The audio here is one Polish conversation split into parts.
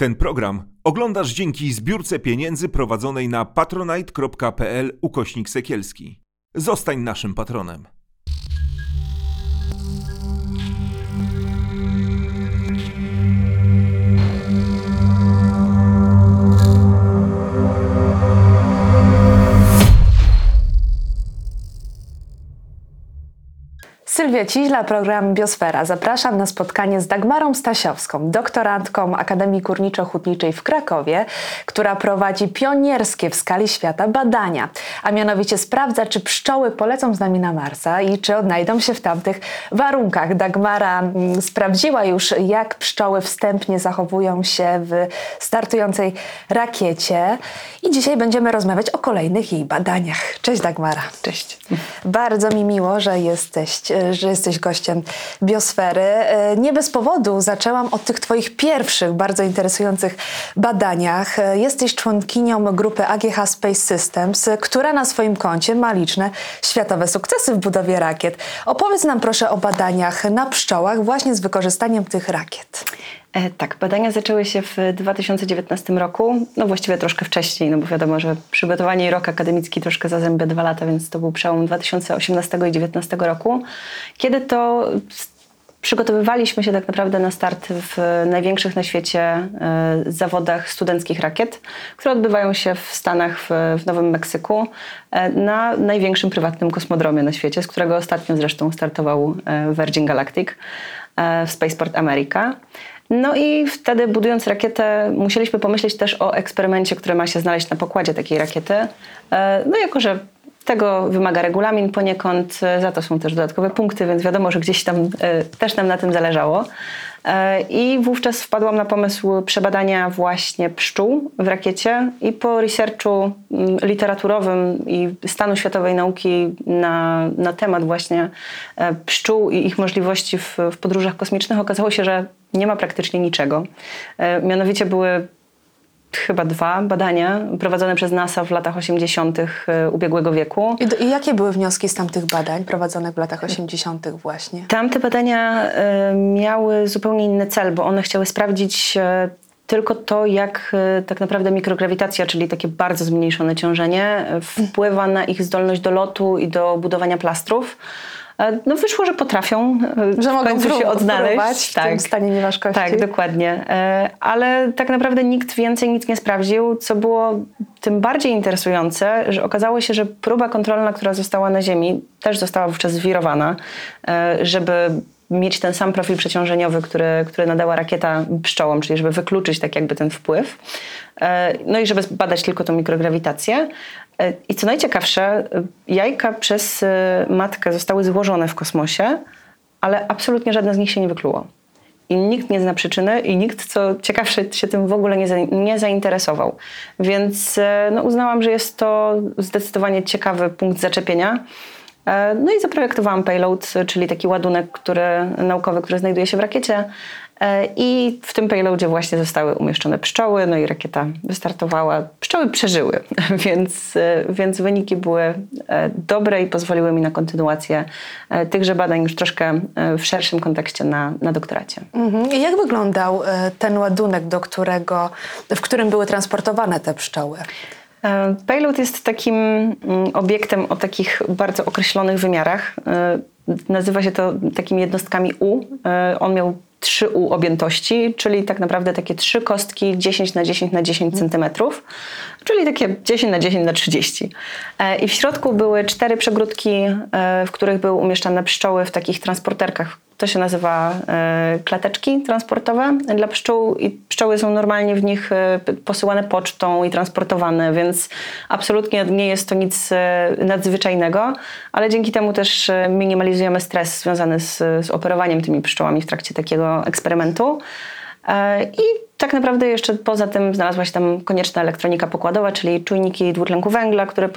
Ten program oglądasz dzięki zbiórce pieniędzy prowadzonej na patronite.pl ukośnik sekielski. Zostań naszym patronem. Sylwia Ciźla, program Biosfera. Zapraszam na spotkanie z Dagmarą Stasiowską, doktorantką Akademii Górniczo-Hutniczej w Krakowie, która prowadzi pionierskie w skali świata badania, a mianowicie sprawdza, czy pszczoły polecą z nami na Marsa i czy odnajdą się w tamtych warunkach. Dagmara mm, sprawdziła już, jak pszczoły wstępnie zachowują się w startującej rakiecie i dzisiaj będziemy rozmawiać o kolejnych jej badaniach. Cześć Dagmara. Cześć. Bardzo mi miło, że jesteś, że jesteś gościem Biosfery. E, Nie bez powodu zaczęłam od tych Twoich pierwszych, bardzo interesujących badaniach. E, Jesteś członkinią grupy AGH Space Systems, która na swoim koncie ma liczne światowe sukcesy w budowie rakiet. Opowiedz nam proszę o badaniach na pszczołach właśnie z wykorzystaniem tych rakiet. E, tak, badania zaczęły się w 2019 roku, no właściwie troszkę wcześniej, no bo wiadomo, że przygotowanie i rok akademicki troszkę zazębia dwa lata, więc to był przełom 2018 i 2019 roku, kiedy to przygotowywaliśmy się tak naprawdę na start w największych na świecie e, zawodach studenckich rakiet, które odbywają się w Stanach, w, Nowym Meksyku, e, na największym prywatnym kosmodromie na świecie, z którego ostatnio zresztą startował Virgin Galactic w Spaceport America. No i wtedy budując rakietę musieliśmy pomyśleć też o eksperymencie, który ma się znaleźć na pokładzie takiej rakiety. E, No jako, że tego wymaga regulamin poniekąd, e, za to są też dodatkowe punkty, więc wiadomo, że gdzieś tam e, też nam na tym zależało. E, I wówczas wpadłam na pomysł przebadania właśnie pszczół w rakiecie i po researchu mm, literaturowym i stanu światowej nauki na, na temat właśnie e, pszczół i ich możliwości w, w podróżach kosmicznych okazało się, że nie ma praktycznie niczego. E, Mianowicie były chyba dwa badania prowadzone przez NASA w latach 80. e, ubiegłego wieku. I, I jakie były wnioski z tamtych badań prowadzonych w latach 80. właśnie? Tamte badania e, miały zupełnie inny cel, bo one chciały sprawdzić e, tylko to, jak tak naprawdę mikrograwitacja, czyli takie bardzo zmniejszone ciążenie, wpływa na ich zdolność do lotu i do budowania plastrów. E, No wyszło, że potrafią e, Że w mogą końcu się odnaleźć. w tym stanie nieważkości. Tak, dokładnie. E, Ale tak naprawdę nikt więcej nic nie sprawdził, co było tym bardziej interesujące, że okazało się, że próba kontrolna, która została na Ziemi, też została wówczas zwirowana, żeby mieć ten sam profil przeciążeniowy, który, który nadała rakieta pszczołom, czyli żeby wykluczyć tak jakby ten wpływ. No i żeby badać tylko tą mikrograwitację. I co najciekawsze, jajka przez e, matkę zostały złożone w kosmosie, ale absolutnie żadne z nich się nie wykluło. I nikt nie zna przyczyny i nikt, co ciekawsze, się tym w ogóle nie, nie zainteresował. Więc e, no, uznałam, że jest to zdecydowanie ciekawy punkt zaczepienia. E, No i zaprojektowałam payload, czyli taki ładunek który, naukowy, który znajduje się w rakiecie. I w tym payloadzie właśnie zostały umieszczone pszczoły, no i rakieta wystartowała. Pszczoły przeżyły, więc, e, więc wyniki były e, dobre i pozwoliły mi na kontynuację e, tychże badań już troszkę w szerszym kontekście na, na doktoracie. Mhm. I jak wyglądał ten ładunek, do którego, w którym były transportowane te pszczoły? Payload jest takim mm, obiektem o takich bardzo określonych wymiarach. Nazywa się to takimi jednostkami U. On miał 3 U objętości, czyli tak naprawdę takie trzy kostki 10 na 10 na 10 centymetrów, czyli takie 10 na 10 na 30. E, I w środku były cztery przegródki, e, w których były umieszczane pszczoły w takich transporterkach. To się nazywa e, klateczki transportowe dla pszczół i pszczoły są normalnie w nich e, posyłane pocztą i transportowane, więc absolutnie nie jest to nic e, nadzwyczajnego, ale dzięki temu też minimalizujemy stres związany z, z operowaniem tymi pszczołami w trakcie takiego eksperymentu. I tak naprawdę jeszcze poza tym znalazła się tam konieczna elektronika pokładowa, czyli czujniki dwutlenku węgla, które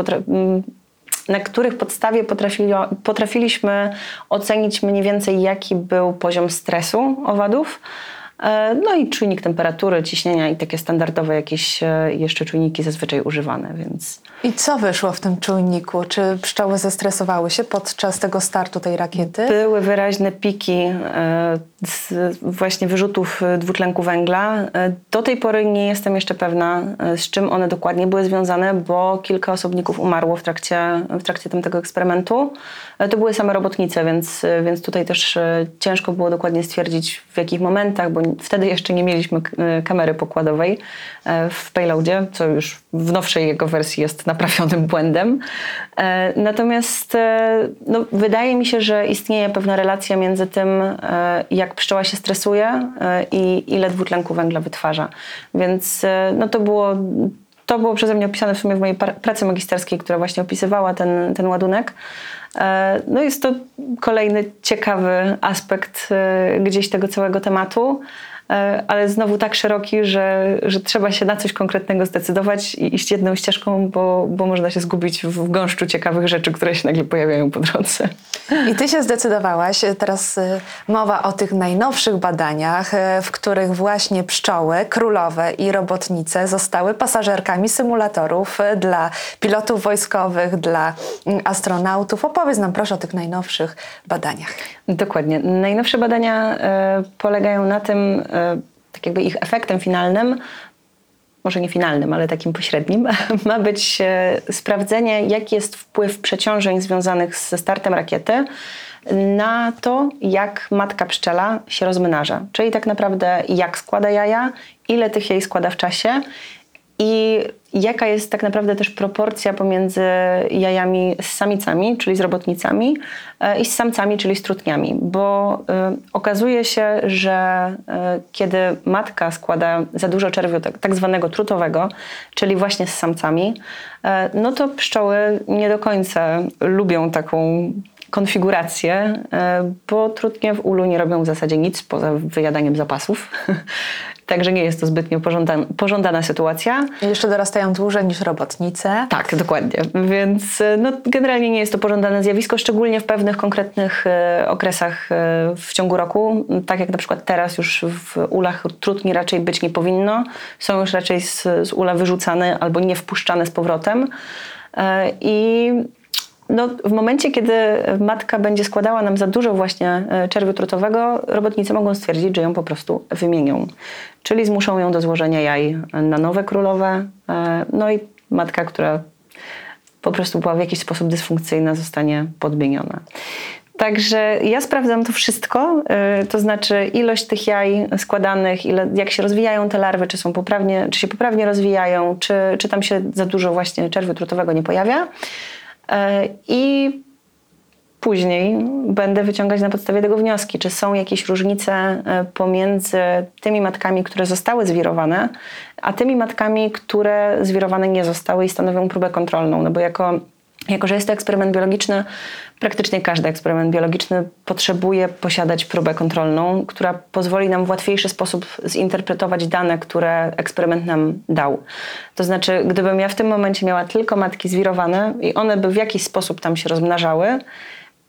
na których podstawie potrafilo, potrafiliśmy ocenić mniej więcej, jaki był poziom stresu owadów. E, No i czujnik temperatury, ciśnienia i takie standardowe jakieś e, jeszcze czujniki zazwyczaj używane, więc I co wyszło w tym czujniku? Czy pszczoły zestresowały się podczas tego startu tej rakiety? były wyraźne piki e, właśnie wyrzutów dwutlenku węgla. Do tej pory nie jestem jeszcze pewna, z czym one dokładnie były związane, bo kilka osobników umarło w trakcie, w trakcie tamtego eksperymentu. E, To były same robotnice, więc, więc tutaj też e, ciężko było dokładnie stwierdzić w jakich momentach, bo wtedy jeszcze nie mieliśmy e, kamery pokładowej e, w payloadzie, co już w nowszej jego wersji jest naprawionym błędem. Natomiast no, wydaje mi się, że istnieje pewna relacja między tym, jak pszczoła się stresuje i ile dwutlenku węgla wytwarza. Więc no, to było to było przeze mnie opisane w sumie w mojej pracy magisterskiej, która właśnie opisywała ten, ten ładunek. E, No jest to kolejny ciekawy aspekt e, gdzieś tego całego tematu, ale znowu tak szeroki, że, że trzeba się na coś konkretnego zdecydować i iść jedną ścieżką, bo, bo można się zgubić w gąszczu ciekawych rzeczy, które się nagle pojawiają po drodze. I ty się zdecydowałaś. Teraz y, mowa o tych najnowszych badaniach, y, w których właśnie pszczoły, królowe i robotnice zostały pasażerkami symulatorów dla pilotów wojskowych, dla mm, astronautów. Opowiedz nam proszę o tych najnowszych badaniach. Dokładnie. Najnowsze badania e, polegają na tym, e, tak jakby ich efektem finalnym, może nie finalnym, ale takim pośrednim, ma być e, sprawdzenie, jaki jest wpływ przeciążeń związanych ze startem rakiety na to, jak matka pszczela się rozmnaża. Czyli tak naprawdę jak składa jaja, ile tych jej składa w czasie i jaka jest tak naprawdę też proporcja pomiędzy jajami z samicami, czyli z robotnicami, e, i z samcami, czyli z trutniami. Bo y, okazuje się, że y, kiedy matka składa za dużo czerwiu tak, tak zwanego trutowego, czyli właśnie z samcami, e, no to pszczoły nie do końca lubią taką konfigurację, e, bo trutnie w ulu nie robią w zasadzie nic poza wyjadaniem zapasów. Także nie jest to zbytnio pożądana, pożądana sytuacja. I jeszcze dorastają dłużej niż robotnice. Tak, dokładnie. Więc e, no, generalnie nie jest to pożądane zjawisko, szczególnie w pewnych konkretnych e, okresach e, w ciągu roku. Tak jak na przykład teraz już w ulach trutni raczej być nie powinno. Są już raczej z, z ula wyrzucane albo nie wpuszczane z powrotem. I no, w momencie, kiedy matka będzie składała nam za dużo właśnie e, czerwiu trutowego, robotnicy mogą stwierdzić, że ją po prostu wymienią. Czyli zmuszą ją do złożenia jaj na nowe królowe. e, No i matka, która po prostu była w jakiś sposób dysfunkcyjna, zostanie podmieniona. Także ja sprawdzam to wszystko, y, to znaczy ilość tych jaj składanych, ile, jak się rozwijają te larwy, czy, są poprawnie, czy się poprawnie rozwijają, czy, czy tam się za dużo właśnie czerwiu trutowego nie pojawia. Y, I później będę wyciągać na podstawie tego wnioski, czy są jakieś różnice e, pomiędzy tymi matkami, które zostały zwirowane, a tymi matkami, które zwirowane nie zostały i stanowią próbę kontrolną. No bo jako, jako że jest to eksperyment biologiczny, praktycznie każdy eksperyment biologiczny potrzebuje posiadać próbę kontrolną, która pozwoli nam w łatwiejszy sposób zinterpretować dane, które eksperyment nam dał. To znaczy, gdybym ja w tym momencie miała tylko matki zwirowane i one by w jakiś sposób tam się rozmnażały,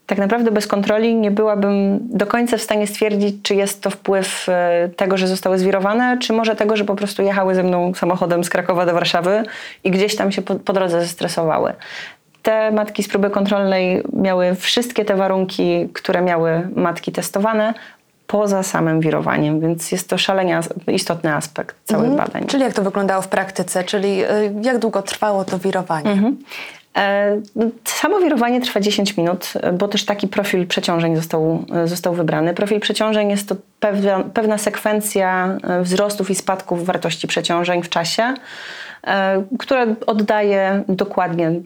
tak naprawdę bez kontroli nie byłabym do końca w stanie stwierdzić, czy jest to wpływ e, tego, że zostały zwirowane, czy może tego, że po prostu jechały ze mną samochodem z Krakowa do Warszawy i gdzieś tam się po, po drodze zestresowały. Te matki z próby kontrolnej miały wszystkie te warunki, które miały matki testowane, poza samym wirowaniem, więc jest to szalenie istotny aspekt całych Mhm. badań. Czyli jak to wyglądało w praktyce? Czyli y, jak długo trwało to wirowanie? E, no, Samo wirowanie trwa 10 minut, bo też taki profil przeciążeń został, e, został wybrany. Profil przeciążeń jest to pewna, pewna sekwencja e, wzrostów i spadków wartości przeciążeń w czasie, e, która oddaje dokładnie e,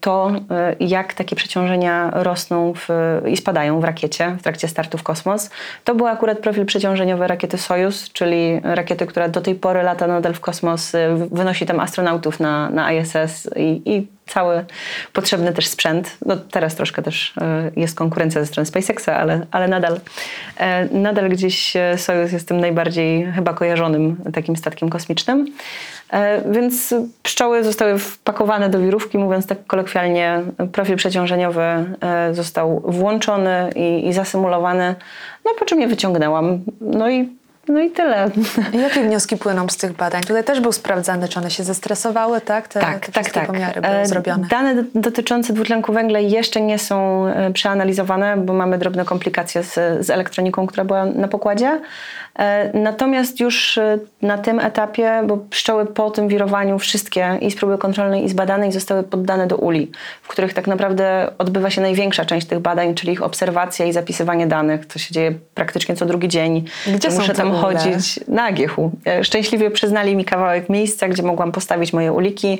to, e, jak takie przeciążenia rosną w, i spadają w rakiecie w trakcie startu w kosmos. To był akurat profil przeciążeniowy rakiety Sojus, czyli rakiety, która do tej pory lata nadal w kosmos, wynosi tam astronautów na, na ISS i, i cały potrzebny też sprzęt. No teraz troszkę też jest konkurencja ze strony SpaceXa, ale, ale nadal, nadal gdzieś Sojus jest tym najbardziej chyba kojarzonym takim statkiem kosmicznym. E, Więc pszczoły zostały wpakowane do wirówki, mówiąc tak kolokwialnie, profil przeciążeniowy e, został włączony i, i zasymulowany, no po czym je wyciągnęłam. No i No i tyle. I Jakie wnioski płyną z tych badań? Tutaj też był sprawdzany, czy one się zestresowały, tak? Te, tak, te tak, tak. pomiary były E, zrobione. Dane dotyczące dwutlenku węgla jeszcze nie są e, przeanalizowane, bo mamy drobne komplikacje z, z elektroniką, która była na pokładzie. E, Natomiast już na tym etapie, bo pszczoły po tym wirowaniu wszystkie i z próby kontrolnej i z badanej zostały poddane do uli, w których tak naprawdę odbywa się największa część tych badań, czyli ich obserwacja i zapisywanie danych. To się dzieje praktycznie co drugi dzień. Gdzie są Muszę te ule? chodzić na Agiechu. E, Szczęśliwie przyznali mi kawałek miejsca, gdzie mogłam postawić moje uliki,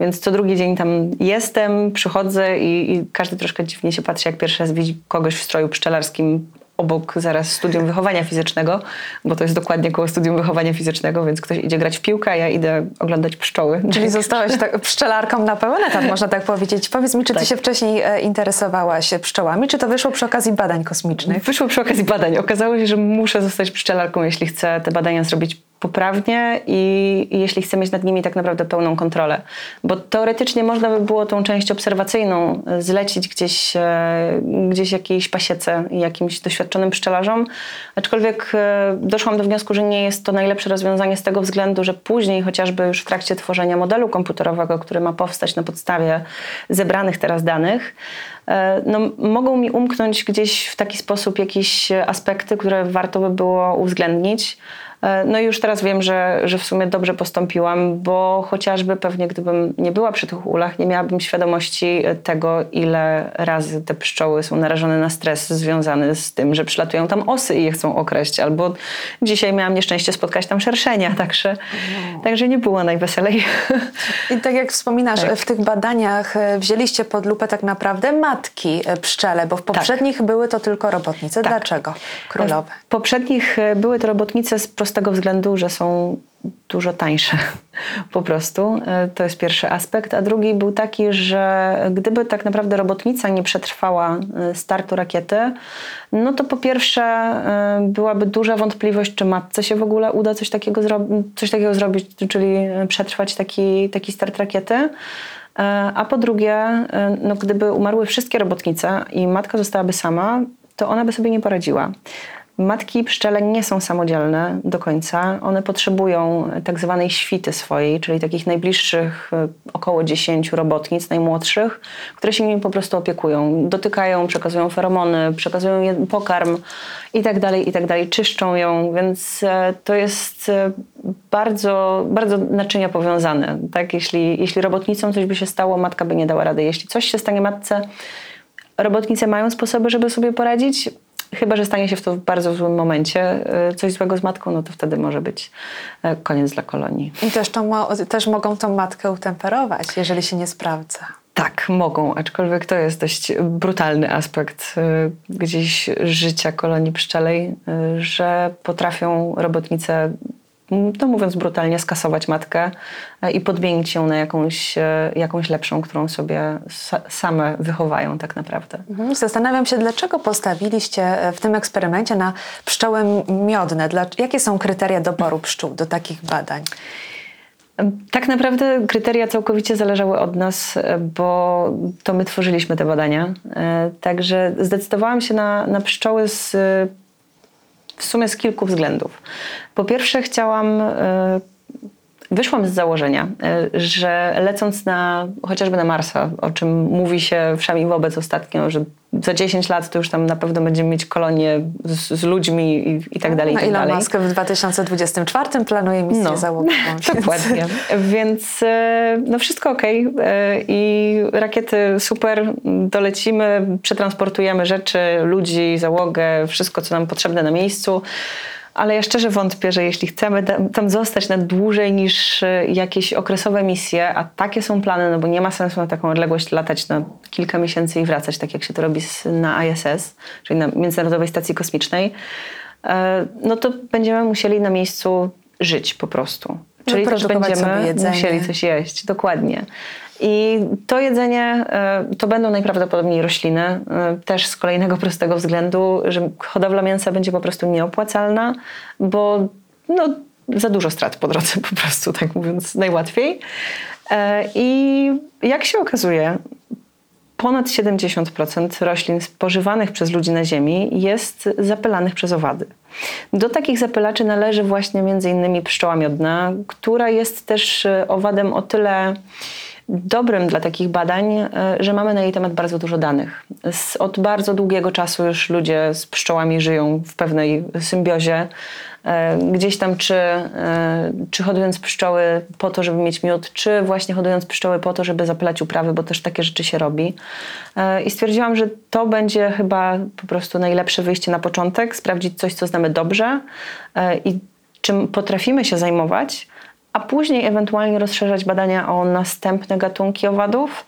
więc co drugi dzień tam jestem, przychodzę i, i każdy troszkę dziwnie się patrzy, jak pierwszy raz widzi kogoś w stroju pszczelarskim obok zaraz studium wychowania fizycznego, bo to jest dokładnie koło studium wychowania fizycznego, więc ktoś idzie grać w piłkę, a ja idę oglądać pszczoły. Czyli zostałaś tak pszczelarką na pełen etat, można tak powiedzieć. Powiedz mi, czy ty Tak. się wcześniej e, interesowałaś pszczołami, czy to wyszło przy okazji badań kosmicznych? Wyszło przy okazji badań. Okazało się, że muszę zostać pszczelarką, jeśli chcę te badania zrobić poprawnie i, i jeśli chcę mieć nad nimi tak naprawdę pełną kontrolę. Bo teoretycznie można by było tą część obserwacyjną e, zlecić gdzieś, e, gdzieś jakiejś pasiece i jakimś doświadczonym pszczelarzom, aczkolwiek e, doszłam do wniosku, że nie jest to najlepsze rozwiązanie z tego względu, że później chociażby już w trakcie tworzenia modelu komputerowego, który ma powstać na podstawie zebranych teraz danych, no, mogą mi umknąć gdzieś w taki sposób jakieś aspekty, które warto by było uwzględnić. E, No i już teraz wiem, że, że w sumie dobrze postąpiłam, bo chociażby pewnie gdybym nie była przy tych ulach, nie miałabym świadomości tego, ile razy te pszczoły są narażone na stres związany z tym, że przylatują tam osy i je chcą okraść, albo dzisiaj miałam nieszczęście spotkać tam szerszenia, także, także nie było najweselej. I tak jak wspominasz, Tak. w tych badaniach e, wzięliście pod lupę tak naprawdę matki e, pszczele, bo w poprzednich były to tylko robotnice. Tak. Dlaczego? Królowe. W poprzednich e, były to robotnice z prostego względu, że są dużo tańsze. Po prostu. E, To jest pierwszy aspekt. A drugi był taki, że gdyby tak naprawdę robotnica nie przetrwała e, startu rakiety, no to po pierwsze e, byłaby duża wątpliwość, czy matce się w ogóle uda coś takiego, zro- coś takiego zrobić, czyli przetrwać taki, taki start rakiety. A po drugie, no, gdyby umarły wszystkie robotnice i matka zostałaby sama, to ona by sobie nie poradziła. Matki pszczele nie są samodzielne do końca. One potrzebują tak zwanej świty swojej, czyli takich najbliższych e, około 10 robotnic, najmłodszych, które się nimi po prostu opiekują. Dotykają, przekazują feromony, przekazują je pokarm i tak dalej, i tak. Czyszczą ją, więc e, to jest e, bardzo, bardzo naczynia powiązane. Tak? Jeśli, jeśli robotnicom coś by się stało, matka by nie dała rady. Jeśli coś się stanie matce, robotnice mają sposoby, żeby sobie poradzić. Chyba, że stanie się w to w bardzo złym momencie y, coś złego z matką, no to wtedy może być e, koniec dla kolonii. I też, to też mogą tą matkę utemperować, jeżeli się nie sprawdza. Tak, mogą, aczkolwiek to jest dość brutalny aspekt y, gdzieś życia kolonii pszczelej, że potrafią robotnice, mm, no mówiąc brutalnie, skasować matkę y, i podmienić ją na jakąś, y, jakąś lepszą, którą sobie sa- same wychowają tak naprawdę. Mhm. Zastanawiam się, dlaczego postawiliście e, w tym eksperymencie na pszczoły miodne. Jakie są kryteria doboru pszczół do takich badań? Tak naprawdę kryteria całkowicie zależały od nas, e, bo to my tworzyliśmy te badania. E, Także zdecydowałam się na, na pszczoły z, e, w sumie z kilku względów. Po pierwsze chciałam, e, wyszłam z założenia, e, że lecąc na, chociażby na Marsa, o czym mówi się wszemi wobec ostatnio, że za 10 lat to już tam na pewno będziemy mieć kolonię z, z ludźmi i, i tak dalej, i No, tak Elon dalej. Musk w 2024 planuje misję No, załogową. Dokładnie. Więc e, no wszystko ok. I rakiety super, dolecimy, przetransportujemy rzeczy, ludzi, załogę, wszystko co nam potrzebne na miejscu. Ale ja szczerze wątpię, że jeśli chcemy tam zostać na dłużej niż e, jakieś okresowe misje, a takie są plany, no bo nie ma sensu na taką odległość latać na kilka miesięcy i wracać, tak jak się to robi na ISS, czyli na Międzynarodowej Stacji Kosmicznej, e, no to będziemy musieli na miejscu żyć po prostu. Czyli też będziemy musieli coś jeść, dokładnie. I to jedzenie e, to będą najprawdopodobniej rośliny, e, też z kolejnego prostego względu, że hodowla mięsa będzie po prostu nieopłacalna, bo no, za dużo strat po drodze, po prostu, tak mówiąc najłatwiej. E, I jak się okazuje, ponad 70% roślin spożywanych przez ludzi na Ziemi jest zapylanych przez owady. Do takich zapylaczy należy właśnie innymi pszczoła miodna, która jest też owadem o tyle dobrym dla takich badań, e, że mamy na jej temat bardzo dużo danych. Od bardzo długiego czasu już ludzie z pszczołami żyją w pewnej symbiozie. E, gdzieś tam, czy, e, czy hodując pszczoły po to, żeby mieć miód, czy właśnie hodując pszczoły po to, żeby zapylać uprawy, bo też takie rzeczy się robi. I stwierdziłam, że to będzie chyba po prostu najlepsze wyjście na początek, sprawdzić coś, co znamy dobrze i czym potrafimy się zajmować, a później ewentualnie rozszerzać badania o następne gatunki owadów.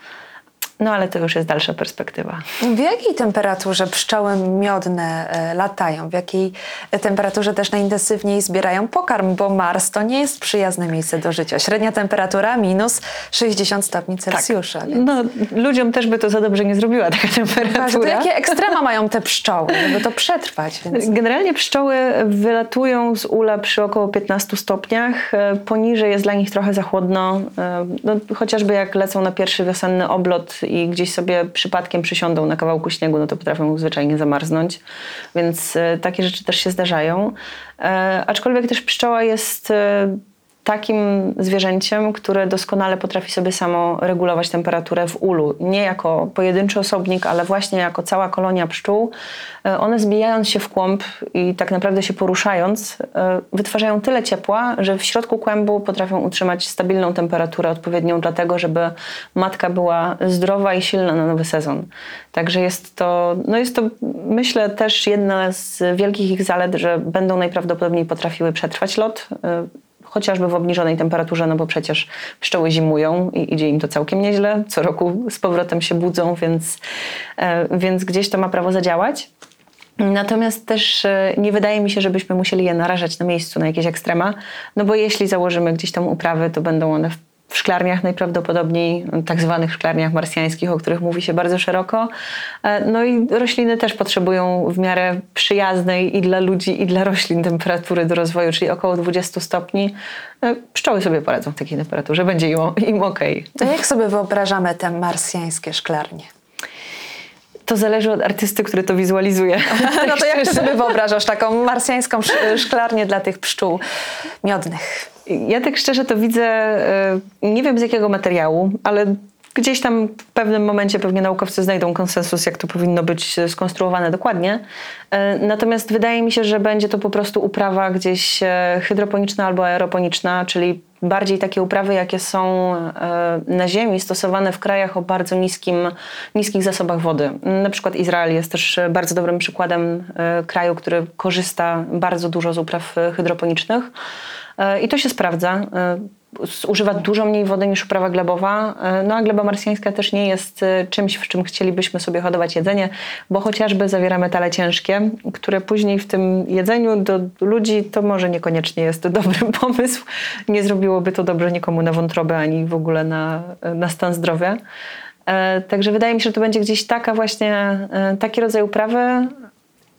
No ale to już jest dalsza perspektywa. W jakiej temperaturze pszczoły miodne e, latają? W jakiej temperaturze też najintensywniej zbierają pokarm? Bo Mars to nie jest przyjazne miejsce do życia. Średnia temperatura minus 60 stopni Celsjusza. Tak. No, ludziom też by to za dobrze nie zrobiła taka temperatura. to jakie ekstrema mają te pszczoły, żeby to przetrwać? Więc... Generalnie pszczoły wylatują z ula przy około 15 stopniach. E, poniżej jest dla nich trochę za chłodno. E, no, chociażby jak lecą na pierwszy wiosenny oblot i gdzieś sobie przypadkiem przysiądą na kawałku śniegu, no to potrafią zwyczajnie zamarznąć. Więc e, takie rzeczy też się zdarzają. E, aczkolwiek też pszczoła jest e, takim zwierzęciem, które doskonale potrafi sobie samo regulować temperaturę w ulu. Nie jako pojedynczy osobnik, ale właśnie jako cała kolonia pszczół. E, one zbijając się w kłąb i tak naprawdę się poruszając, e, wytwarzają tyle ciepła, że w środku kłębu potrafią utrzymać stabilną temperaturę odpowiednią dlatego, żeby matka była zdrowa i silna na nowy sezon. Także jest to, no jest to myślę też jedna z wielkich ich zalet, że będą najprawdopodobniej potrafiły przetrwać lot e, chociażby w obniżonej temperaturze, no bo przecież pszczoły zimują i idzie im to całkiem nieźle. Co roku z powrotem się budzą, więc, e, więc gdzieś to ma prawo zadziałać. Natomiast też e, nie wydaje mi się, żebyśmy musieli je narażać na miejscu na jakieś ekstrema, no bo jeśli założymy gdzieś tam uprawy, to będą one w w szklarniach najprawdopodobniej, tak zwanych szklarniach marsjańskich, o których mówi się bardzo szeroko. E, no i rośliny też potrzebują w miarę przyjaznej i dla ludzi, i dla roślin temperatury do rozwoju, czyli około 20 stopni. E, pszczoły sobie poradzą w takiej temperaturze, będzie im, im ok. To jak sobie wyobrażamy te marsjańskie szklarnie? To zależy od artysty, który to wizualizuje. No to jak ty sobie wyobrażasz taką marsjańską szklarnię dla tych pszczół miodnych? Ja tak szczerze to widzę, e, nie wiem z jakiego materiału, ale gdzieś tam w pewnym momencie pewnie naukowcy znajdą konsensus, jak to powinno być skonstruowane dokładnie. E, natomiast wydaje mi się, że będzie to po prostu uprawa gdzieś e, hydroponiczna albo aeroponiczna, czyli bardziej takie uprawy, jakie są na Ziemi, stosowane w krajach o bardzo niskim, niskich zasobach wody. Na przykład Izrael jest też bardzo dobrym przykładem kraju, który korzysta bardzo dużo z upraw hydroponicznych. E, I to się sprawdza. E, używa dużo mniej wody niż uprawa glebowa. E, no a gleba marsjańska też nie jest czymś, w czym chcielibyśmy sobie hodować jedzenie, bo chociażby zawiera metale ciężkie, które później w tym jedzeniu do ludzi to może niekoniecznie jest dobry pomysł. Nie zrobiłoby to dobrze nikomu na wątrobę ani w ogóle na, na stan zdrowia. Także wydaje mi się, że to będzie gdzieś taka właśnie, taki rodzaj uprawy.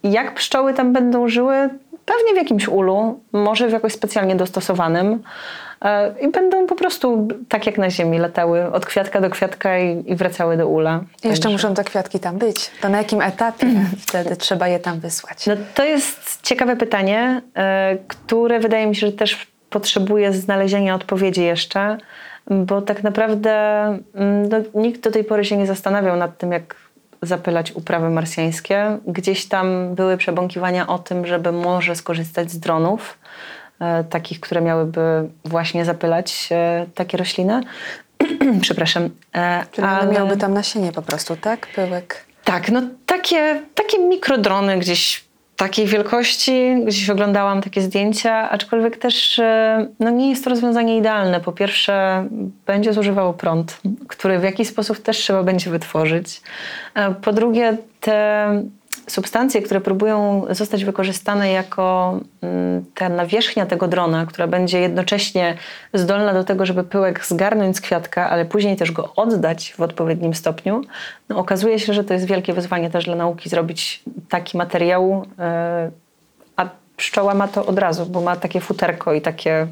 Jak pszczoły tam będą żyły, Pewnie w jakimś ulu, może w jakoś specjalnie dostosowanym. E, I będą po prostu tak jak na ziemi, latały od kwiatka do kwiatka i, i wracały do ula. I jeszcze muszą te kwiatki tam być. To na jakim etapie wtedy trzeba je tam wysłać? No, to jest ciekawe pytanie, e, które wydaje mi się, że też potrzebuje znalezienia odpowiedzi jeszcze, bo tak naprawdę mm, no, nikt do tej pory się nie zastanawiał nad tym, jak zapylać uprawy marsjańskie. Gdzieś tam były przebąkiwania o tym, żeby może skorzystać z dronów, e, takich, które miałyby właśnie zapylać e, takie rośliny. Przepraszam. E, Czyli ale... miałyby tam nasienie po prostu, tak? Pyłek. Tak, no takie, takie mikrodrony gdzieś takiej wielkości. Gdzieś oglądałam takie zdjęcia, aczkolwiek też e, no nie jest to rozwiązanie idealne. Po pierwsze, będzie zużywało prąd, który w jakiś sposób też trzeba będzie wytworzyć. E, po drugie, te substancje, które próbują zostać wykorzystane jako mm, ta nawierzchnia tego drona, która będzie jednocześnie zdolna do tego, żeby pyłek zgarnąć z kwiatka, ale później też go oddać w odpowiednim stopniu, no okazuje się, że to jest wielkie wyzwanie też dla nauki zrobić taki materiał, e, a pszczoła ma to od razu, bo ma takie futerko i takie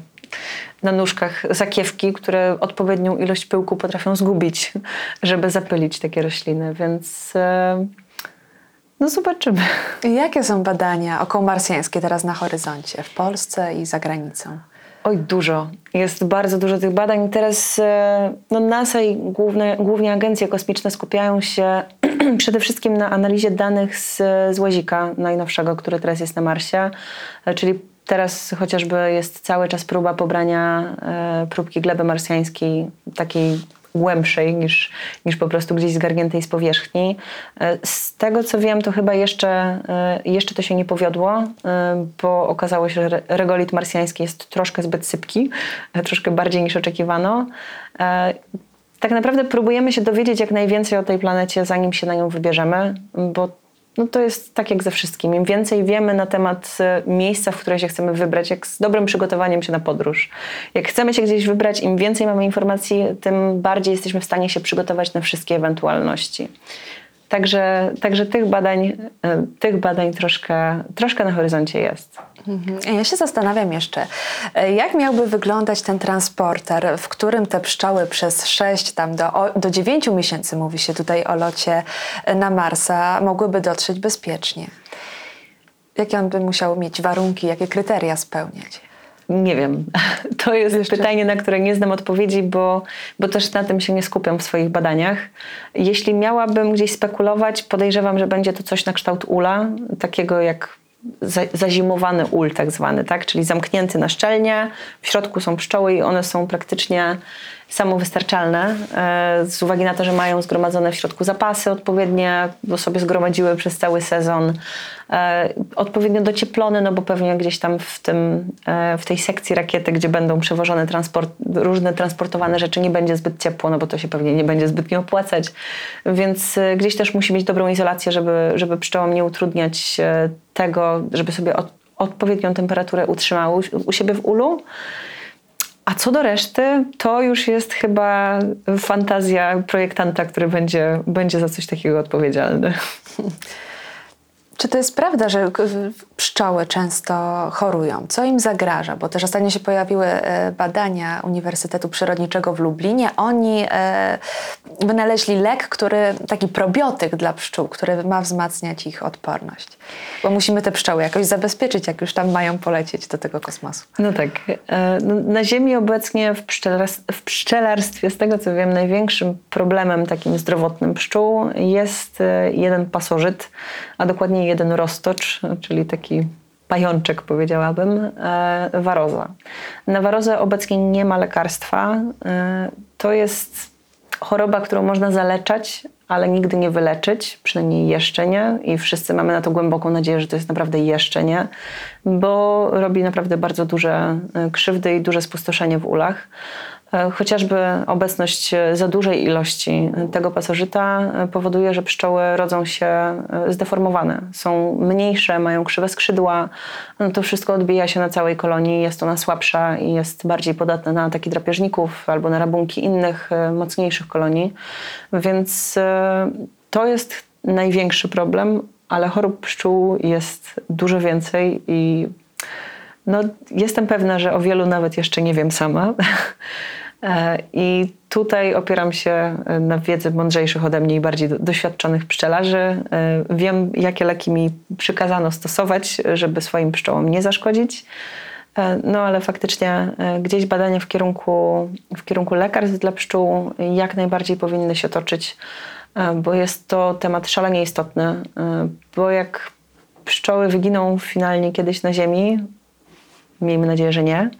na nóżkach zakiewki, które odpowiednią ilość pyłku potrafią zgubić, żeby zapylić takie rośliny, więc e, no zobaczymy. Jakie są badania okołomarsjańskie teraz na horyzoncie w Polsce i za granicą? Oj, dużo. Jest bardzo dużo tych badań. Teraz e, no, NASA i główne, głównie agencje kosmiczne skupiają się przede wszystkim na analizie danych z, z łazika najnowszego, który teraz jest na Marsie, e, czyli teraz chociażby jest cały czas próba pobrania e, próbki gleby marsjańskiej, takiej głębszej niż, niż po prostu gdzieś zgarniętej z powierzchni. E, z tego co wiem, to chyba jeszcze, e, jeszcze to się nie powiodło, e, bo okazało się, że regolit marsjański jest troszkę zbyt sypki, troszkę bardziej niż oczekiwano. Tak naprawdę próbujemy się dowiedzieć jak najwięcej o tej planecie, zanim się na nią wybierzemy, bo no to jest tak jak ze wszystkim. Im więcej wiemy na temat e, miejsca, w które się chcemy wybrać, jak z dobrym przygotowaniem się na podróż. Jak chcemy się gdzieś wybrać, im więcej mamy informacji, tym bardziej jesteśmy w stanie się przygotować na wszystkie ewentualności. Także, także tych badań, e, tych badań troszkę, troszkę na horyzoncie jest. Mhm. Ja się zastanawiam jeszcze, e, jak miałby wyglądać ten transporter, w którym te pszczoły przez 6 tam do, do 9 miesięcy, mówi się tutaj o locie e, na Marsa, mogłyby dotrzeć bezpiecznie? Jakie on by musiał mieć warunki, jakie kryteria spełniać? Nie wiem. To jest Jeszcze? pytanie, na które nie znam odpowiedzi, bo, bo też na tym się nie skupiam w swoich badaniach. Jeśli miałabym gdzieś spekulować, podejrzewam, że będzie to coś na kształt ula, takiego jak zazimowany ul tak zwany, tak? czyli zamknięty na szczelnie, w środku są pszczoły i one są praktycznie samowystarczalne e, z uwagi na to, że mają zgromadzone w środku zapasy odpowiednie, bo sobie zgromadziły przez cały sezon, e, odpowiednio docieplone, no bo pewnie gdzieś tam w, tym, e, w tej sekcji rakiety, gdzie będą przewożone transport, różne transportowane rzeczy, nie będzie zbyt ciepło, no bo to się pewnie nie będzie zbytnio opłacać, więc gdzieś też musi mieć dobrą izolację, żeby, żeby pszczołom nie utrudniać tego, żeby sobie od, odpowiednią temperaturę utrzymały u siebie w ulu. A co do reszty, to już jest chyba fantazja projektanta, który będzie, będzie za coś takiego odpowiedzialny. Czy to jest prawda, że pszczoły często chorują? Co im zagraża? Bo też ostatnio się pojawiły e, badania Uniwersytetu Przyrodniczego w Lublinie. Oni e, wynaleźli lek, który, taki probiotyk dla pszczół, który ma wzmacniać ich odporność. Bo musimy te pszczoły jakoś zabezpieczyć, jak już tam mają polecieć do tego kosmosu. No tak. E, no, na Ziemi obecnie w, w pszczelarstwie, z tego co wiem, największym problemem takim zdrowotnym pszczół jest jeden pasożyt, a jeden roztocz, czyli taki pajączek, powiedziałabym, e, waroza. Na warozę obecnie nie ma lekarstwa. E, to jest choroba, którą można zaleczać, ale nigdy nie wyleczyć, przynajmniej jeszcze nie. I wszyscy mamy na to głęboką nadzieję, że to jest naprawdę jeszcze nie, bo robi naprawdę bardzo duże e, krzywdy i duże spustoszenie w ulach. E, chociażby obecność za dużej ilości tego pasożyta e, powoduje, że pszczoły rodzą się e, zdeformowane. Są mniejsze, mają krzywe skrzydła. No to wszystko odbija się na całej kolonii. Jest ona słabsza i jest bardziej podatna na ataki drapieżników albo na rabunki innych, mocniejszych kolonii. Więc to jest największy problem, ale chorób pszczół jest dużo więcej i no, jestem pewna, że o wielu nawet jeszcze nie wiem sama. E, I tutaj opieram się na wiedzy mądrzejszych ode mnie i bardziej doświadczonych pszczelarzy. E, wiem, jakie leki mi przykazano stosować, żeby swoim pszczołom nie zaszkodzić. E, no ale faktycznie gdzieś badania w kierunku, w kierunku lekarstw dla pszczół jak najbardziej powinny się toczyć, bo jest to temat szalenie istotny. Bo jak pszczoły wyginą finalnie kiedyś na Ziemi, miejmy nadzieję, że nie,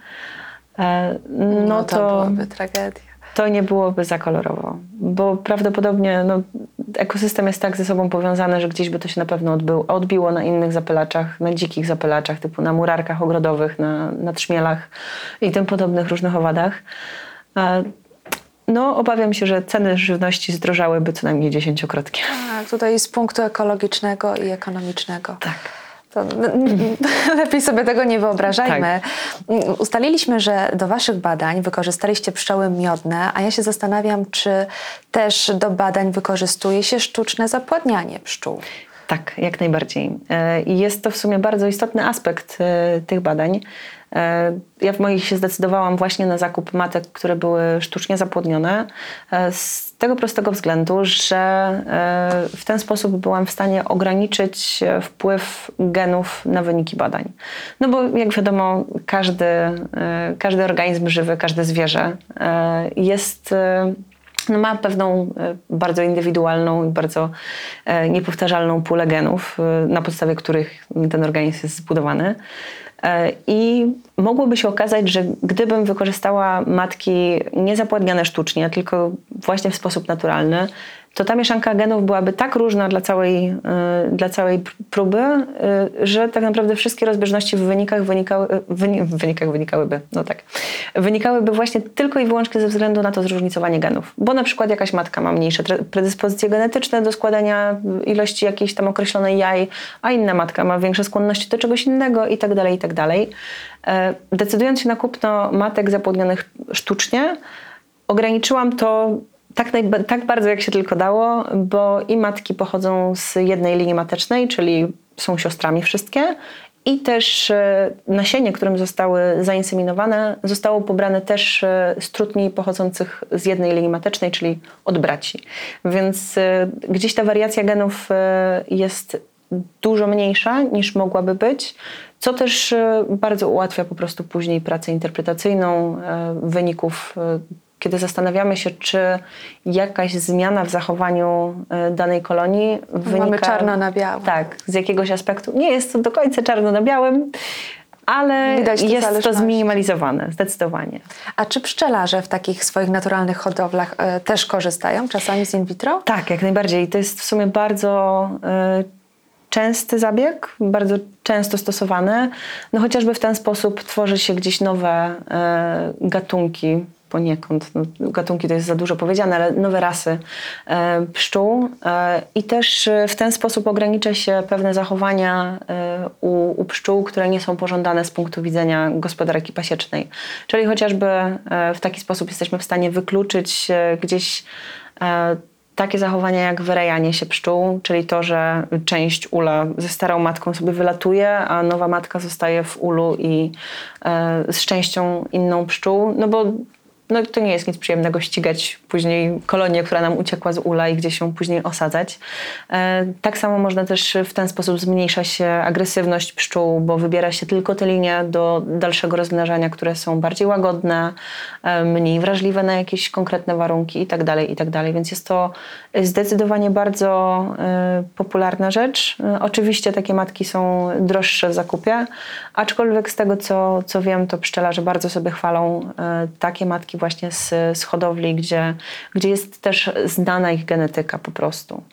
e, no, no to, to byłaby tragedia. To nie byłoby za kolorowo, bo prawdopodobnie no, ekosystem jest tak ze sobą powiązany, że gdzieś by to się na pewno odbył, odbiło na innych zapylaczach, na dzikich zapylaczach, typu na murarkach ogrodowych, na, na trzmielach i tym podobnych różnych owadach. E, no, obawiam się, że ceny żywności zdrożałyby co najmniej dziesięciokrotnie. Tak, tutaj z punktu ekologicznego i ekonomicznego. Tak. To lepiej sobie tego nie wyobrażajmy. Tak. Ustaliliśmy, że do Waszych badań wykorzystaliście pszczoły miodne, a ja się zastanawiam, czy też do badań wykorzystuje się sztuczne zapładnianie pszczół. Tak, jak najbardziej. E, I jest to w sumie bardzo istotny aspekt e, tych badań. E, ja w moich się zdecydowałam właśnie na zakup matek, które były sztucznie zapłodnione, e, z tego prostego względu, że e, w ten sposób byłam w stanie ograniczyć wpływ genów na wyniki badań. No bo jak wiadomo, każdy, każdy organizm żywy, każde zwierzę jest no ma pewną bardzo indywidualną i bardzo niepowtarzalną pulę genów, na podstawie których ten organizm jest zbudowany. E, I mogłoby się okazać, że gdybym wykorzystała matki niezapładniane sztucznie, tylko właśnie w sposób naturalny, to ta mieszanka genów byłaby tak różna dla całej, y, dla całej próby, y, że tak naprawdę wszystkie rozbieżności w wynikach, wynikały, wyni, w wynikach wynikałyby, no tak, wynikałyby właśnie tylko i wyłącznie ze względu na to zróżnicowanie genów. Bo na przykład jakaś matka ma mniejsze predyspozycje genetyczne do składania ilości jakiejś tam określonej jaj, a inna matka ma większe skłonności do czegoś innego i tak dalej, i tak dalej. E, decydując się na kupno matek zapłodnionych sztucznie, ograniczyłam to tak, tak bardzo jak się tylko dało, bo i matki pochodzą z jednej linii matecznej, czyli są siostrami wszystkie, i też e, nasienie, którym zostały zainseminowane, zostało pobrane też e, z trutni pochodzących z jednej linii matecznej, czyli od braci. Więc e, gdzieś ta wariacja genów jest dużo mniejsza niż mogłaby być, co też bardzo ułatwia po prostu później pracę interpretacyjną wyników kiedy zastanawiamy się, czy jakaś zmiana w zachowaniu e, danej kolonii wynika... Mamy czarno na białym. Tak, z jakiegoś aspektu. Nie jest to do końca czarno na białym, ale jest to zminimalizowane, zdecydowanie. A czy pszczelarze w takich swoich naturalnych hodowlach y, też korzystają czasami z in vitro? Tak, jak najbardziej. To jest w sumie bardzo y, częsty zabieg, bardzo często stosowany. No chociażby w ten sposób tworzy się gdzieś nowe y, gatunki poniekąd, no, gatunki to jest za dużo powiedziane, ale nowe rasy e, pszczół e, i też e, w ten sposób ogranicza się pewne zachowania e, u, u, pszczół, które nie są pożądane z punktu widzenia gospodarki pasiecznej. Czyli chociażby e, w taki sposób jesteśmy w stanie wykluczyć e, gdzieś takie zachowania jak wyrajanie się pszczół, czyli to, że część ula ze starą matką sobie wylatuje, a nowa matka zostaje w ulu i e, z częścią inną pszczół, no bo no to nie jest nic przyjemnego ścigać później kolonię, która nam uciekła z ula i gdzieś ją później osadzać. E, tak samo można też w ten sposób zmniejsza się agresywność pszczół, bo wybiera się tylko te linie do dalszego rozmnażania, które są bardziej łagodne, e, mniej wrażliwe na jakieś konkretne warunki itd., tak itd. Tak Więc jest to zdecydowanie bardzo e, popularna rzecz. Oczywiście takie matki są droższe w zakupie, aczkolwiek z tego co, co wiem, to pszczelarze bardzo sobie chwalą takie matki właśnie z, z hodowli, gdzie, gdzie jest też znana ich genetyka po prostu.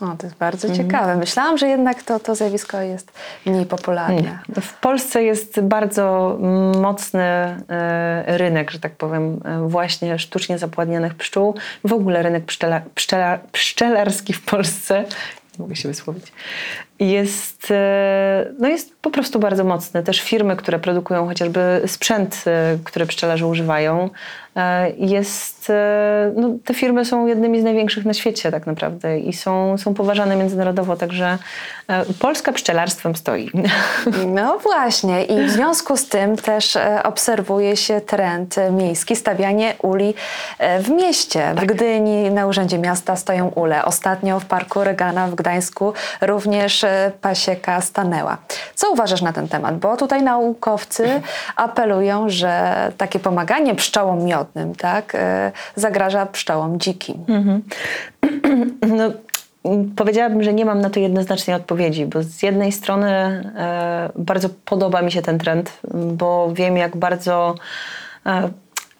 O, to jest bardzo mhm. ciekawe. Myślałam, że jednak to, to zjawisko jest mniej popularne. Nie. W Polsce jest bardzo mocny e, rynek, że tak powiem, e, właśnie sztucznie zapładnionych pszczół. W ogóle rynek pszczela, pszczela, pszczelarski w Polsce mogę się wysłowić, jest, e, no jest po prostu bardzo mocny. Też firmy, które produkują chociażby sprzęt, e, który pszczelarze używają, jest, no, te firmy są jednymi z największych na świecie tak naprawdę i są, są poważane międzynarodowo, także Polska pszczelarstwem stoi. No właśnie i w związku z tym też obserwuje się trend miejski, stawianie uli w mieście. Tak. W Gdyni na Urzędzie Miasta stoją ule. Ostatnio w Parku Regana w Gdańsku również pasieka stanęła. Co uważasz na ten temat? Bo tutaj naukowcy apelują, że takie pomaganie pszczołom miodnym tak, e, zagraża pszczołom dzikim. Mhm. No, powiedziałabym, że nie mam na to jednoznacznej odpowiedzi, bo z jednej strony e, bardzo podoba mi się ten trend, bo wiem, jak bardzo e,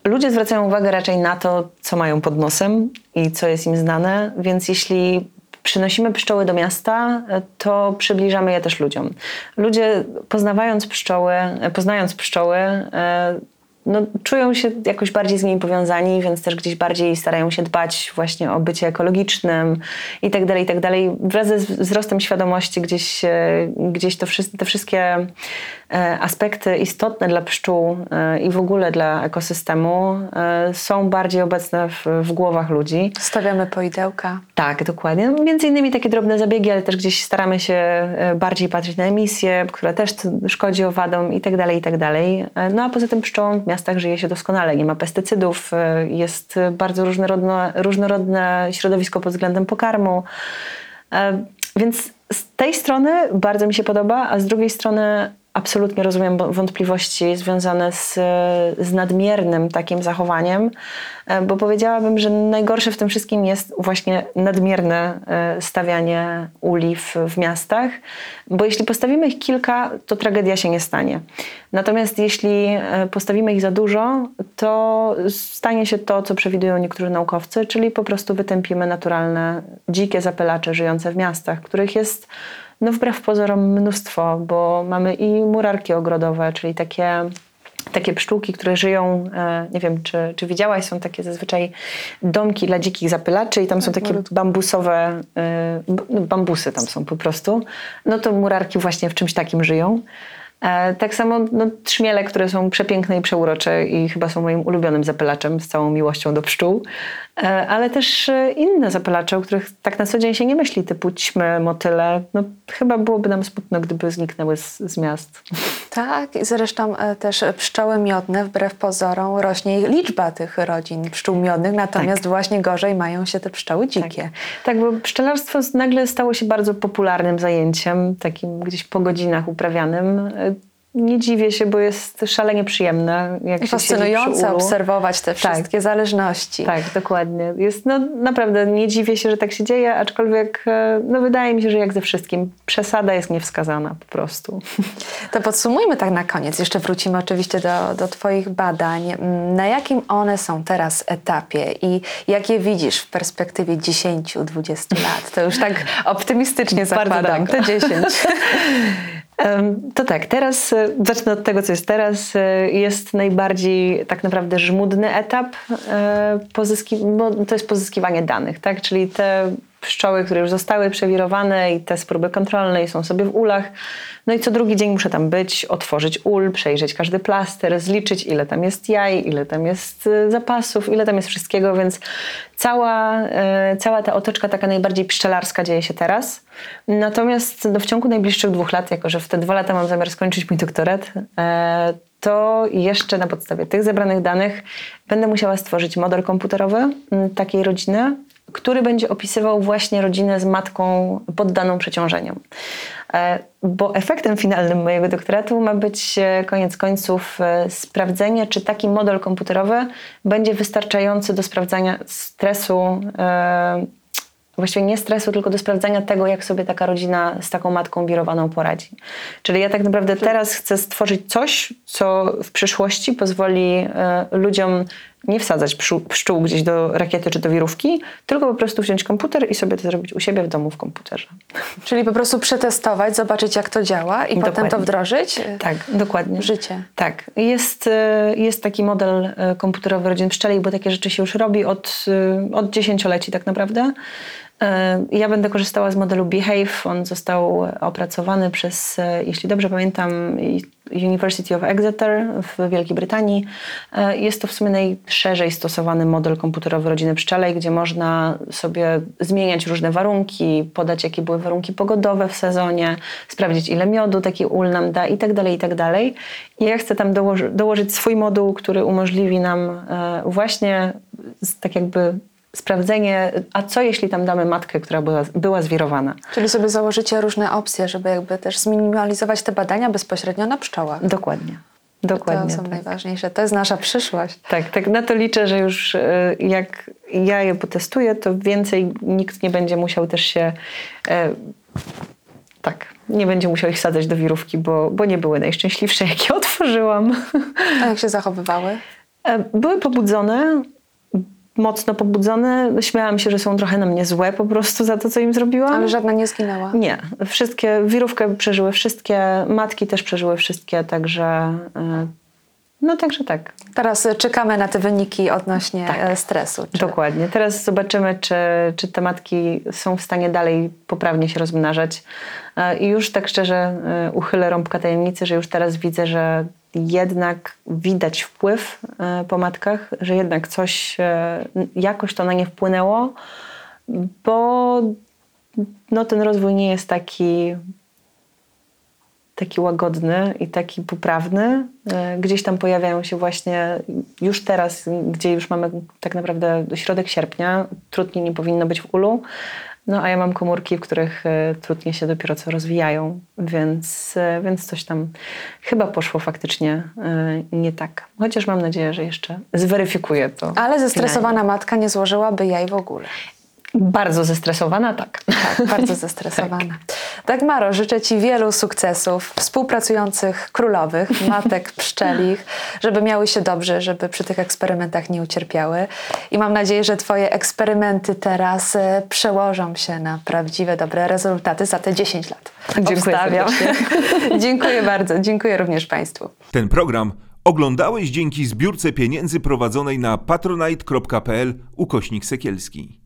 ludzie zwracają uwagę raczej na to, co mają pod nosem i co jest im znane, więc jeśli przynosimy pszczoły do miasta, to przybliżamy je też ludziom. Ludzie poznawając pszczoły, poznając pszczoły, e, no, czują się jakoś bardziej z nimi powiązani, więc też gdzieś bardziej starają się dbać właśnie o bycie ekologicznym i tak dalej, i tak dalej. Wraz ze wzrostem świadomości gdzieś, e, gdzieś to, te wszystkie e, aspekty istotne dla pszczół e, i w ogóle dla ekosystemu są bardziej obecne w, w głowach ludzi. Stawiamy poidełka. Tak, dokładnie. No, między innymi takie drobne zabiegi, ale też gdzieś staramy się bardziej patrzeć na emisję, która też szkodzi owadom i tak dalej, i tak dalej. No a poza tym pszczołom miastach żyje się doskonale. Nie ma pestycydów, jest bardzo różnorodne, różnorodne środowisko pod względem pokarmu. Więc z tej strony bardzo mi się podoba, a z drugiej strony absolutnie rozumiem wątpliwości związane z, z nadmiernym takim zachowaniem, e, bo powiedziałabym, że najgorsze w tym wszystkim jest właśnie nadmierne e, stawianie uli w, w miastach, bo jeśli postawimy ich kilka, to tragedia się nie stanie. Natomiast jeśli e, postawimy ich za dużo, to stanie się to, co przewidują niektórzy naukowcy, czyli po prostu wytępimy naturalne dzikie zapylacze żyjące w miastach, których jest no wbrew pozorom mnóstwo, bo mamy i murarki ogrodowe, czyli takie takie pszczółki, które żyją, e, nie wiem, czy, czy widziałaś, są takie zazwyczaj domki dla dzikich zapylaczy i tam są takie bambusowe, e, bambusy tam są po prostu. No to murarki właśnie w czymś takim żyją. E, tak samo no, trzmiele, które są przepiękne i przeurocze i chyba są moim ulubionym zapylaczem z całą miłością do pszczół, e, ale też e, inne zapylacze, o których tak na co dzień się nie myśli, typu ćmy, motyle. No, chyba byłoby nam smutno, gdyby zniknęły z, z miast. Tak, i zresztą też pszczoły miodne, wbrew pozorom, rośnie liczba tych rodzin pszczół miodnych, natomiast tak. właśnie gorzej mają się te pszczoły dzikie. Tak. tak, bo pszczelarstwo nagle stało się bardzo popularnym zajęciem, takim gdzieś po godzinach uprawianym nie dziwię się, bo jest szalenie przyjemne. Jak I fascynujące obserwować te tak. wszystkie tak. zależności. Tak, dokładnie. Jest, no, naprawdę nie dziwię się, że tak się dzieje, aczkolwiek e, no, wydaje mi się, że jak ze wszystkim, przesada jest niewskazana po prostu. To podsumujmy tak na koniec. Jeszcze wrócimy oczywiście do, do Twoich badań. Na jakim one są teraz etapie i jak je widzisz w perspektywie 10-20 lat? To już tak optymistycznie zakładam. Te 10. To tak, teraz e, zacznę od tego, co jest teraz. E, jest najbardziej tak naprawdę żmudny etap, e, pozyski, to jest pozyskiwanie danych, tak? Czyli te pszczoły, które już zostały przewirowane i te z próby kontrolnej są sobie w ulach. No i co drugi dzień muszę tam być, otworzyć ul, przejrzeć każdy plaster, zliczyć ile tam jest jaj, ile tam jest zapasów, ile tam jest wszystkiego, więc cała, cała ta otoczka taka najbardziej pszczelarska dzieje się teraz. Natomiast no, w ciągu najbliższych dwóch lat, jako że w te dwa lata mam zamiar skończyć mój doktorat, e, to jeszcze na podstawie tych zebranych danych będę musiała stworzyć model komputerowy takiej rodziny, który będzie opisywał właśnie rodzinę z matką poddaną przeciążeniom. E, bo efektem finalnym mojego doktoratu ma być e, koniec końców sprawdzenie, czy taki model komputerowy będzie wystarczający do sprawdzania stresu właściwie nie stresu, tylko do sprawdzania tego, jak sobie taka rodzina z taką matką wirowaną poradzi. Czyli ja tak naprawdę teraz chcę stworzyć coś, co w przyszłości pozwoli e, ludziom nie wsadzać pszczół gdzieś do rakiety czy do wirówki, tylko po prostu wziąć komputer i sobie to zrobić u siebie w domu w komputerze. Czyli po prostu przetestować, zobaczyć jak to działa i dokładnie. potem to wdrożyć? Tak, dokładnie. Życie. Tak. Jest, e, jest taki model e, komputerowy rodzin pszczeli, bo takie rzeczy się już robi od, od dziesięcioleci tak naprawdę. E, ja będę korzystała z modelu Behave. On został opracowany przez, e, jeśli dobrze pamiętam, University of Exeter w Wielkiej Brytanii. E, jest to w sumie najszerzej stosowany model komputerowy rodziny pszczelej, gdzie można sobie zmieniać różne warunki, podać jakie były warunki pogodowe w sezonie, sprawdzić ile miodu taki ul nam da i tak dalej, i tak. I ja chcę tam dołoży, dołożyć swój moduł, który umożliwi nam właśnie tak jakby sprawdzenie, a co jeśli tam damy matkę, która była, była zwirowana. Czyli sobie założycie różne opcje, żeby jakby też zminimalizować te badania bezpośrednio na pszczołach. Dokładnie. Dokładnie. To są tak. najważniejsze. To jest nasza przyszłość. Tak, tak na to liczę, że już e, jak ja je potestuję, to więcej nikt nie będzie musiał też się. E, tak, nie będzie musiał ich sadzać do wirówki, bo, bo nie były najszczęśliwsze, jakie otworzyłam. A jak się zachowywały? E, były pobudzone, mocno pobudzone. Śmiałam się, że są trochę na mnie złe po prostu za to, co im zrobiłam. Ale żadna nie zginęła? Nie. Wszystkie, wirówkę przeżyły wszystkie, matki też przeżyły wszystkie, także, No także tak. Teraz czekamy na te wyniki odnośnie Tak. e, stresu. Czy... Dokładnie. Teraz zobaczymy, czy, czy te matki są w stanie dalej poprawnie się rozmnażać. E, I już tak szczerze e, uchylę rąbka tajemnicy, że już teraz widzę, że jednak widać wpływ e, po matkach, że jednak coś, e, jakoś to na nie wpłynęło, bo no, ten rozwój nie jest taki taki łagodny i taki poprawny. E, Gdzieś tam pojawiają się właśnie już teraz, gdzie już mamy tak naprawdę środek sierpnia, trudniej nie powinno być w ulu. No a ja mam komórki, w których e, trudnie się dopiero co rozwijają, więc, e, więc coś tam chyba poszło faktycznie e, nie tak. Chociaż mam nadzieję, że jeszcze zweryfikuję to. Ale zestresowana matka nie złożyłaby jaj w ogóle. Bardzo zestresowana, tak. Tak, bardzo zestresowana. Dagmaro, życzę Ci wielu sukcesów, współpracujących królowych, matek pszczelich, żeby miały się dobrze, żeby przy tych eksperymentach nie ucierpiały. I mam nadzieję, że Twoje eksperymenty teraz e, przełożą się na prawdziwe, dobre rezultaty za te 10 lat. Dziękuję dziękuję bardzo. Dziękuję również Państwu. Ten program oglądałeś dzięki zbiórce pieniędzy prowadzonej na patronite.pl ukośnik sekielski.